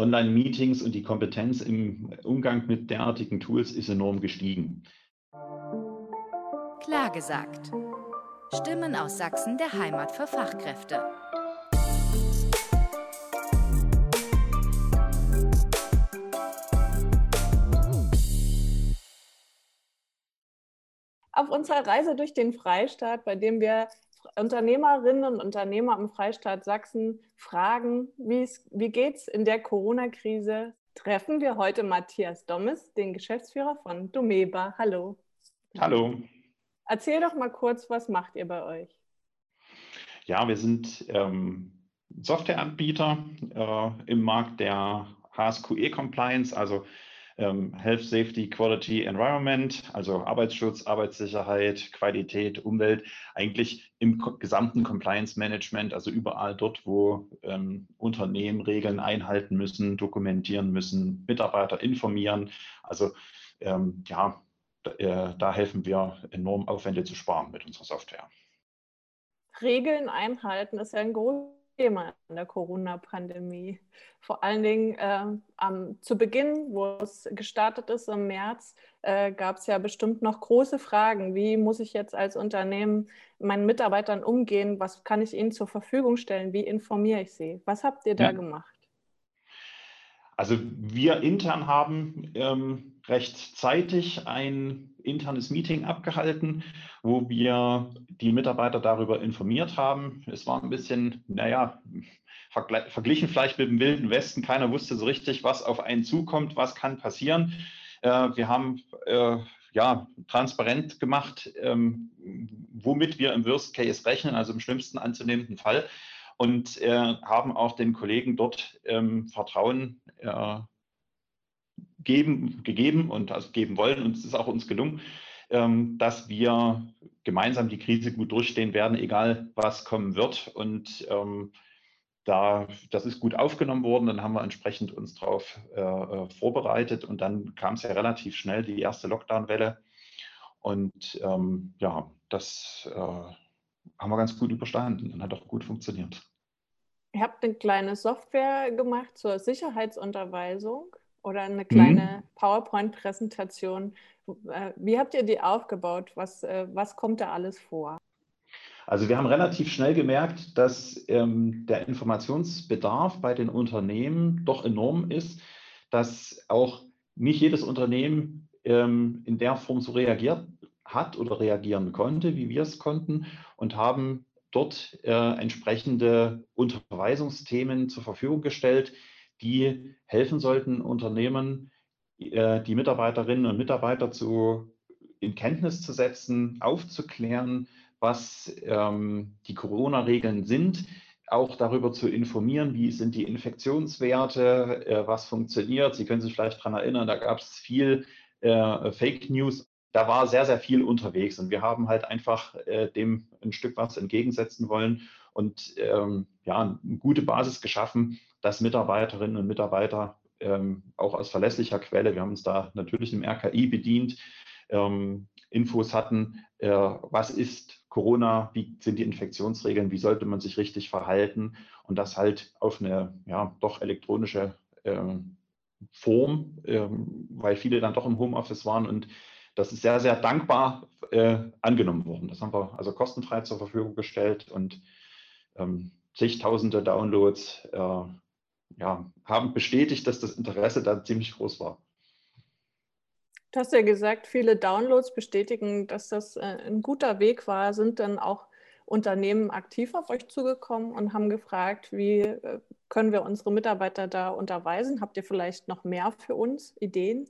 Online-Meetings und die Kompetenz im Umgang mit derartigen Tools ist enorm gestiegen. Klar gesagt. Stimmen aus Sachsen der Heimat für Fachkräfte. Auf unserer Reise durch den Freistaat, bei dem wir Unternehmerinnen und Unternehmer im Freistaat Sachsen fragen, wie geht es in der Corona-Krise, treffen wir heute Matthias Dommes, den Geschäftsführer von Domeba. Hallo. Hallo. Erzähl doch mal kurz, was macht ihr bei euch? Ja, wir sind ähm, Softwareanbieter äh, im Markt der HSQE Compliance, also ähm, Health, Safety, Quality, Environment, also Arbeitsschutz, Arbeitssicherheit, Qualität, Umwelt, eigentlich im gesamten Compliance Management, also überall dort, wo ähm, Unternehmen Regeln einhalten müssen, dokumentieren müssen, Mitarbeiter informieren. Also ähm, ja, äh, da helfen wir enorm Aufwände zu sparen mit unserer Software. Regeln einhalten ist ja ein großes Thema in der Corona-Pandemie. Vor allen Dingen äh, am, zu Beginn, wo es gestartet ist im März, äh, gab es ja bestimmt noch große Fragen. Wie muss ich jetzt als Unternehmen meinen Mitarbeitern umgehen? Was kann ich ihnen zur Verfügung stellen? Wie informiere ich sie? Was habt ihr da ja. gemacht? Also wir intern haben ähm, recht ein internes Meeting abgehalten, wo wir die Mitarbeiter darüber informiert haben. Es war ein bisschen, naja, verglichen vielleicht mit dem Wilden Westen. Keiner wusste so richtig, was auf einen zukommt, was kann passieren. Äh, wir haben äh, ja, transparent gemacht, ähm, womit wir im Worst Case rechnen, also im schlimmsten anzunehmenden Fall und äh, haben auch den Kollegen dort ähm, Vertrauen äh, geben, gegeben und also geben wollen. Und es ist auch uns gelungen, ähm, dass wir gemeinsam die Krise gut durchstehen werden, egal was kommen wird. Und ähm, da, das ist gut aufgenommen worden, dann haben wir entsprechend uns darauf äh, äh, vorbereitet und dann kam es ja relativ schnell, die erste Lockdown-Welle. Und ähm, ja, das äh, haben wir ganz gut überstanden und hat auch gut funktioniert. Ihr habt eine kleine Software gemacht zur Sicherheitsunterweisung oder eine kleine mhm. PowerPoint-Präsentation. Äh, wie habt ihr die aufgebaut? Was, äh, was kommt da alles vor? Also wir haben relativ schnell gemerkt, dass ähm, der Informationsbedarf bei den Unternehmen doch enorm ist, dass auch nicht jedes Unternehmen ähm, in der Form so reagiert hat oder reagieren konnte, wie wir es konnten und haben dort äh, entsprechende Unterweisungsthemen zur Verfügung gestellt, die helfen sollten, Unternehmen äh, die Mitarbeiterinnen und Mitarbeiter zu, in Kenntnis zu setzen, aufzuklären, was ähm, die Corona-Regeln sind, auch darüber zu informieren, wie sind die Infektionswerte, äh, was funktioniert. Sie können sich vielleicht daran erinnern, da gab es viel äh, Fake News da war sehr, sehr viel unterwegs und wir haben halt einfach äh, dem ein Stück was entgegensetzen wollen und ähm, ja, eine gute Basis geschaffen, dass Mitarbeiterinnen und Mitarbeiter ähm, auch aus verlässlicher Quelle, wir haben uns da natürlich im RKI bedient, ähm, Infos hatten, äh, was ist Corona, wie sind die Infektionsregeln, wie sollte man sich richtig verhalten und das halt auf eine ja, doch elektronische ähm, Form, ähm, weil viele dann doch im Homeoffice waren und das ist sehr, sehr dankbar äh, angenommen worden. Das haben wir also kostenfrei zur Verfügung gestellt und ähm, zigtausende Downloads äh, ja, haben bestätigt, dass das Interesse da ziemlich groß war. Du hast ja gesagt, viele Downloads bestätigen, dass das äh, ein guter Weg war. Sind dann auch Unternehmen aktiv auf euch zugekommen und haben gefragt, wie äh, können wir unsere Mitarbeiter da unterweisen? Habt ihr vielleicht noch mehr für uns, Ideen?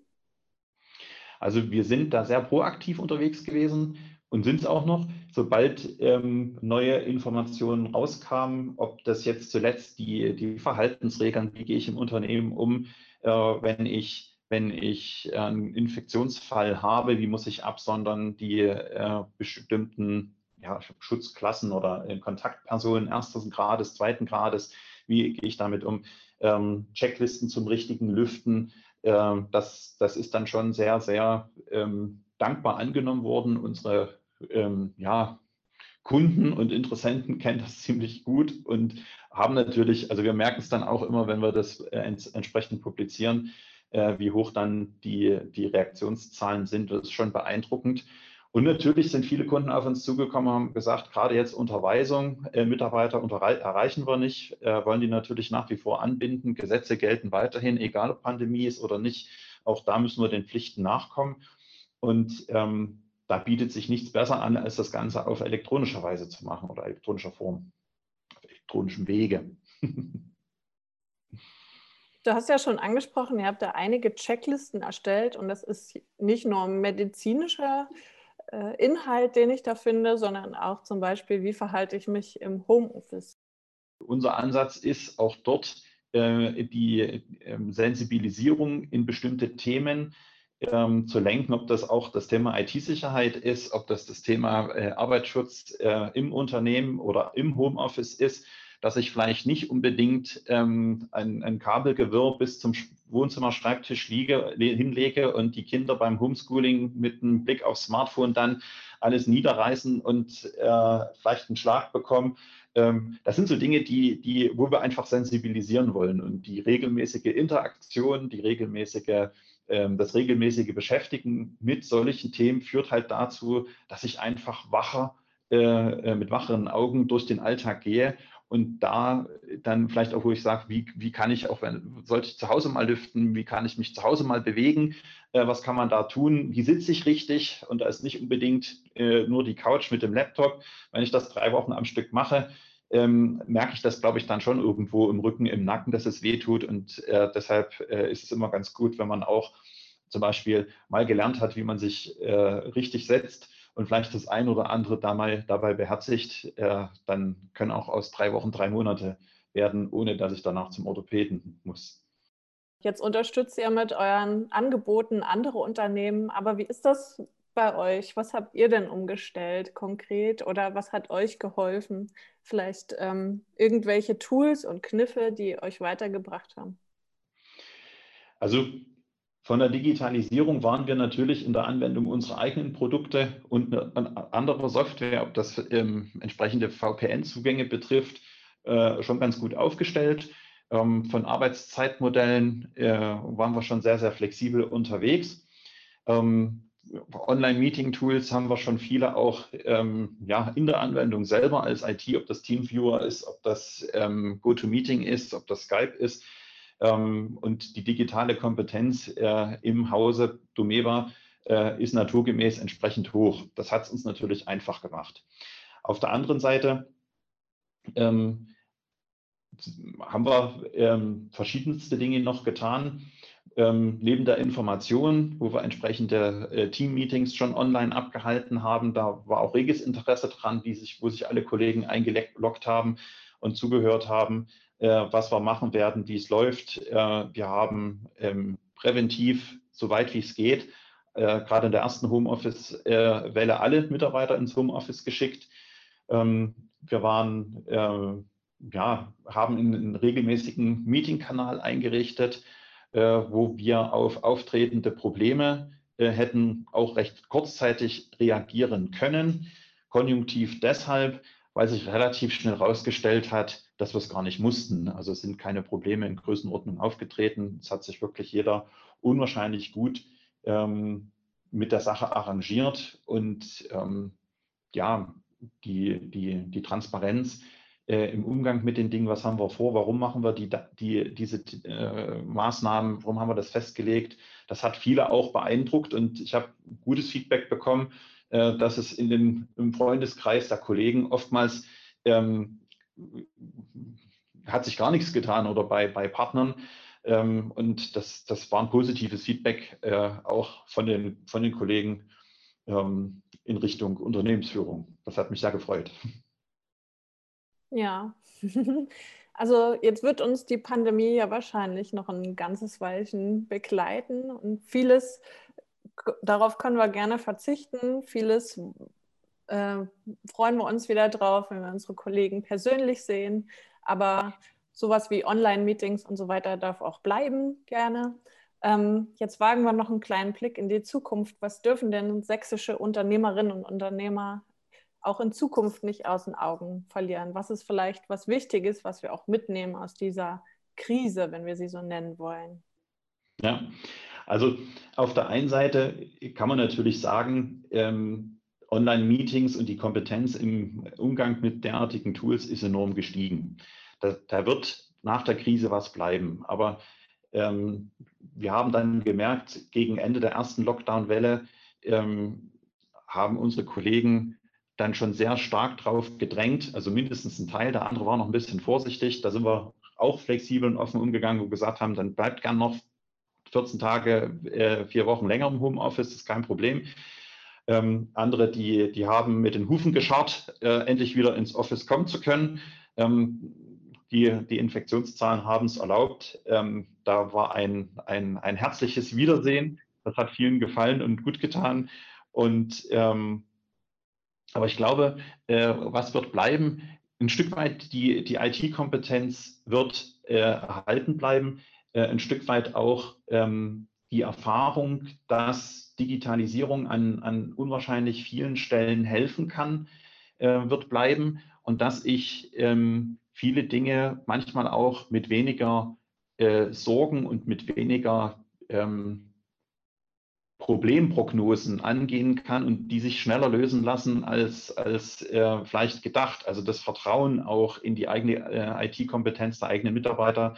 Also wir sind da sehr proaktiv unterwegs gewesen und sind es auch noch. Sobald ähm, neue Informationen rauskamen, ob das jetzt zuletzt die, die Verhaltensregeln, wie gehe ich im Unternehmen um, äh, wenn ich, wenn ich einen Infektionsfall habe, wie muss ich absondern, die äh, bestimmten ja, Schutzklassen oder äh, Kontaktpersonen ersten Grades, zweiten Grades, wie gehe ich damit um, ähm, Checklisten zum richtigen Lüften, ähm, das, das ist dann schon sehr, sehr ähm, dankbar angenommen worden. Unsere ähm, ja, Kunden und Interessenten kennen das ziemlich gut und haben natürlich, also wir merken es dann auch immer, wenn wir das äh, entsprechend publizieren, äh, wie hoch dann die, die Reaktionszahlen sind. Das ist schon beeindruckend. Und natürlich sind viele Kunden auf uns zugekommen und haben gesagt, gerade jetzt Unterweisung, äh, Mitarbeiter unter, erreichen wir nicht, äh, wollen die natürlich nach wie vor anbinden. Gesetze gelten weiterhin, egal ob Pandemie ist oder nicht. Auch da müssen wir den Pflichten nachkommen. Und ähm, da bietet sich nichts besser an, als das Ganze auf elektronischer Weise zu machen oder elektronischer Form, auf elektronischem Wege. Du hast ja schon angesprochen, ihr habt da einige Checklisten erstellt und das ist nicht nur medizinischer Inhalt, den ich da finde, sondern auch zum Beispiel, wie verhalte ich mich im Homeoffice. Unser Ansatz ist auch dort äh, die äh, Sensibilisierung in bestimmte Themen ähm, zu lenken, ob das auch das Thema IT-Sicherheit ist, ob das das Thema äh, Arbeitsschutz äh, im Unternehmen oder im Homeoffice ist, dass ich vielleicht nicht unbedingt ähm, ein, ein Kabelgewirr bis zum Wohnzimmerschreibtisch liege, hinlege und die Kinder beim Homeschooling mit einem Blick aufs Smartphone dann alles niederreißen und äh, vielleicht einen Schlag bekommen. Ähm, das sind so Dinge, die, die, wo wir einfach sensibilisieren wollen und die regelmäßige Interaktion, die regelmäßige ähm, das regelmäßige Beschäftigen mit solchen Themen führt halt dazu, dass ich einfach wacher, äh, äh, mit wacheren Augen durch den Alltag gehe und da dann vielleicht auch, wo ich sage, wie, wie kann ich auch, wenn, sollte ich zu Hause mal lüften, wie kann ich mich zu Hause mal bewegen, äh, was kann man da tun, wie sitze ich richtig und da ist nicht unbedingt äh, nur die Couch mit dem Laptop. Wenn ich das drei Wochen am Stück mache, ähm, merke ich das, glaube ich, dann schon irgendwo im Rücken, im Nacken, dass es weh tut. Und äh, deshalb äh, ist es immer ganz gut, wenn man auch zum Beispiel mal gelernt hat, wie man sich äh, richtig setzt und vielleicht das ein oder andere dabei, dabei beherzigt, äh, dann können auch aus drei Wochen drei Monate werden, ohne dass ich danach zum Orthopäden muss. Jetzt unterstützt ihr mit euren Angeboten andere Unternehmen, aber wie ist das bei euch? Was habt ihr denn umgestellt konkret oder was hat euch geholfen? Vielleicht ähm, irgendwelche Tools und Kniffe, die euch weitergebracht haben? Also von der Digitalisierung waren wir natürlich in der Anwendung unserer eigenen Produkte und anderer Software, ob das ähm, entsprechende VPN-Zugänge betrifft, äh, schon ganz gut aufgestellt. Ähm, von Arbeitszeitmodellen äh, waren wir schon sehr, sehr flexibel unterwegs. Ähm, Online-Meeting-Tools haben wir schon viele auch ähm, ja, in der Anwendung selber als IT, ob das Teamviewer ist, ob das ähm, GoToMeeting ist, ob das Skype ist. Ähm, und die digitale Kompetenz äh, im Hause Domeva äh, ist naturgemäß entsprechend hoch. Das hat es uns natürlich einfach gemacht. Auf der anderen Seite ähm, haben wir ähm, verschiedenste Dinge noch getan ähm, neben der Information, wo wir entsprechende äh, Team-Meetings schon online abgehalten haben, da war auch reges Interesse dran, sich, wo sich alle Kollegen eingeloggt haben und zugehört haben, was wir machen werden, wie es läuft. Äh, wir haben ähm, präventiv, soweit wie es geht, äh, gerade in der ersten Homeoffice-Welle alle Mitarbeiter ins Homeoffice geschickt. Ähm, wir waren, äh, ja, haben einen, regelmäßigen Meeting-Kanal eingerichtet äh, wo wir auf auftretende Probleme äh, hätten auch recht kurzzeitig reagieren können. Konjunktiv deshalb, weil sich relativ schnell herausgestellt hat, dass wir es gar nicht mussten. Also es sind keine Probleme in Größenordnung aufgetreten. Es hat sich wirklich jeder unwahrscheinlich gut ähm, mit der Sache arrangiert und ähm, ja, die, die, die Transparenz äh, im Umgang mit den Dingen, was haben wir vor, warum machen wir die, die, diese äh, Maßnahmen, warum haben wir das festgelegt. Das hat viele auch beeindruckt und ich habe gutes Feedback bekommen, äh, dass es in den, im Freundeskreis der Kollegen oftmals ähm, hat sich gar nichts getan oder bei, bei Partnern. Ähm, und das, das war ein positives Feedback äh, auch von den, von den Kollegen ähm, in Richtung Unternehmensführung. Das hat mich sehr gefreut. Ja, also jetzt wird uns die Pandemie ja wahrscheinlich noch ein ganzes Weilchen begleiten und vieles, darauf können wir gerne verzichten, vieles äh, freuen wir uns wieder drauf, wenn wir unsere Kollegen persönlich sehen, aber sowas wie Online-Meetings und so weiter darf auch bleiben, gerne. Ähm, jetzt wagen wir noch einen kleinen Blick in die Zukunft. Was dürfen denn sächsische Unternehmerinnen und Unternehmer auch in Zukunft nicht aus den Augen verlieren? Was ist vielleicht was Wichtiges, was wir auch mitnehmen aus dieser Krise, wenn wir sie so nennen wollen? Ja, also auf der einen Seite kann man natürlich sagen, ähm, Online-Meetings und die Kompetenz im Umgang mit derartigen Tools ist enorm gestiegen. Da, da wird nach der Krise was bleiben. Aber ähm, wir haben dann gemerkt, gegen Ende der ersten Lockdown-Welle ähm, haben unsere Kollegen dann schon sehr stark drauf gedrängt, also mindestens ein Teil, der andere war noch ein bisschen vorsichtig. Da sind wir auch flexibel und offen umgegangen und gesagt haben, dann bleibt gern noch 14 Tage, äh, vier Wochen länger im Homeoffice, ist kein Problem. Ähm, andere, die, die haben mit den Hufen gescharrt, äh, endlich wieder ins Office kommen zu können. Ähm, die, die Infektionszahlen haben es erlaubt. Ähm, da war ein, ein, ein herzliches Wiedersehen. Das hat vielen gefallen und gut getan. Und ähm, aber ich glaube, äh, was wird bleiben? Ein Stück weit die, die IT-Kompetenz wird äh, erhalten bleiben, äh, ein Stück weit auch ähm, die Erfahrung, dass Digitalisierung an, an unwahrscheinlich vielen Stellen helfen kann, äh, wird bleiben und dass ich ähm, viele Dinge manchmal auch mit weniger äh, Sorgen und mit weniger ähm, Problemprognosen angehen kann und die sich schneller lösen lassen als, als äh, vielleicht gedacht. Also das Vertrauen auch in die eigene äh, IT-Kompetenz der eigenen Mitarbeiter,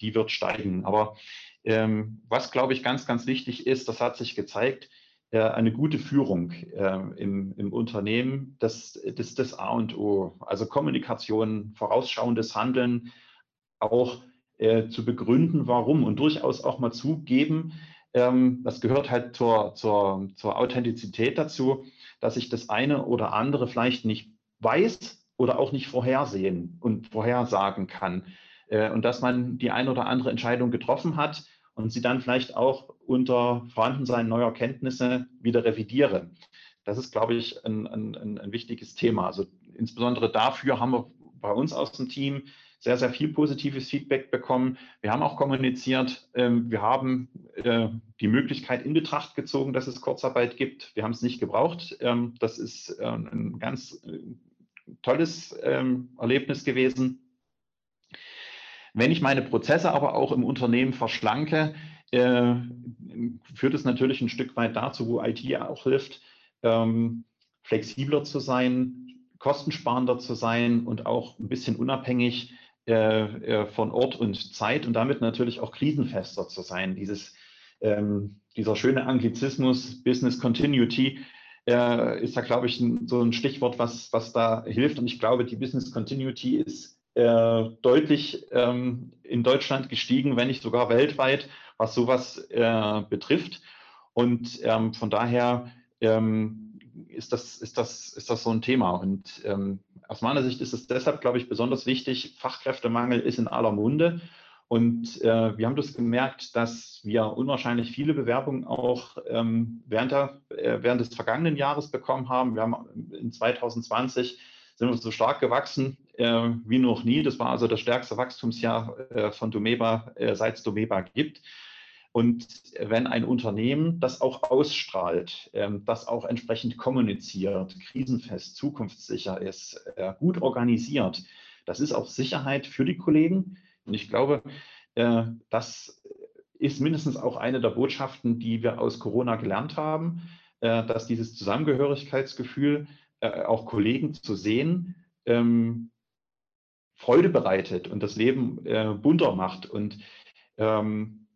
die wird steigen. Aber ähm, was, glaube ich, ganz, ganz wichtig ist, das hat sich gezeigt, äh, eine gute Führung äh, im, im Unternehmen, das, das das A und O. Also Kommunikation, vorausschauendes Handeln, auch äh, zu begründen, warum und durchaus auch mal zugeben, ähm, das gehört halt zur, zur, zur Authentizität dazu, dass ich das eine oder andere vielleicht nicht weiß oder auch nicht vorhersehen und vorhersagen kann. Äh, und dass man die eine oder andere Entscheidung getroffen hat und sie dann vielleicht auch unter Vorhandensein neuer Kenntnisse wieder revidiere. Das ist, glaube ich, ein, ein, ein wichtiges Thema. Also insbesondere dafür haben wir bei uns aus dem Team sehr, sehr viel positives Feedback bekommen. Wir haben auch kommuniziert, ähm, wir haben äh, die Möglichkeit in Betracht gezogen, dass es Kurzarbeit gibt. Wir haben es nicht gebraucht. Ähm, das ist äh, ein ganz äh, tolles ähm, Erlebnis gewesen. Wenn ich meine Prozesse aber auch im Unternehmen verschlanke, äh, führt es natürlich ein Stück weit dazu, wo IT auch hilft, ähm, flexibler zu sein, kostensparender zu sein und auch ein bisschen unabhängig äh, äh, von Ort und Zeit und damit natürlich auch krisenfester zu sein. Dieses, ähm, dieser schöne Anglizismus Business Continuity äh, ist da, glaube ich, ein, so ein Stichwort, was, was da hilft. Und ich glaube, die Business Continuity ist äh, deutlich ähm, in Deutschland gestiegen, wenn nicht sogar weltweit, was sowas äh, betrifft. Und ähm, von daher ähm, ist, das, ist, das, ist das so ein Thema. Und ähm, aus meiner Sicht ist es deshalb, glaube ich, besonders wichtig. Fachkräftemangel ist in aller Munde. Und äh, wir haben das gemerkt, dass wir unwahrscheinlich viele Bewerbungen auch ähm, während, der, äh, während des vergangenen Jahres bekommen haben. Wir haben in 2020 sind wir so stark gewachsen äh, wie noch nie. Das war also das stärkste Wachstumsjahr äh, von Domeba, äh, seit es Domeba gibt. Und wenn ein Unternehmen das auch ausstrahlt, ähm, das auch entsprechend kommuniziert, krisenfest, zukunftssicher ist, äh, gut organisiert, das ist auch Sicherheit für die Kollegen. Und ich glaube, äh, das ist mindestens auch eine der Botschaften, die wir aus Corona gelernt haben, äh, dass dieses Zusammengehörigkeitsgefühl auch Kollegen zu sehen, ähm, Freude bereitet und das Leben äh, bunter macht. Und ähm,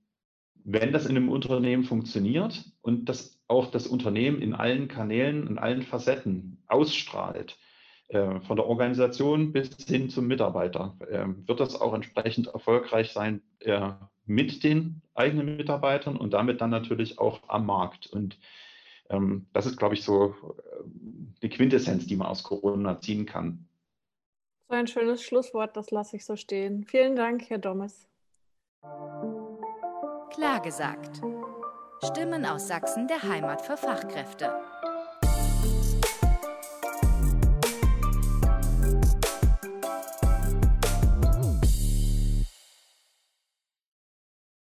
wenn das in einem Unternehmen funktioniert und das auch das Unternehmen in allen Kanälen, in allen Facetten ausstrahlt, äh, von der Organisation bis hin zum Mitarbeiter, äh, wird das auch entsprechend erfolgreich sein äh, mit den eigenen Mitarbeitern und damit dann natürlich auch am Markt. Und ähm, das ist, glaube ich, so äh, die Quintessenz, die man aus Corona ziehen kann. Ein schönes Schlusswort, das lasse ich so stehen. Vielen Dank, Herr Dommes. Klar gesagt. Stimmen aus Sachsen der Heimat für Fachkräfte.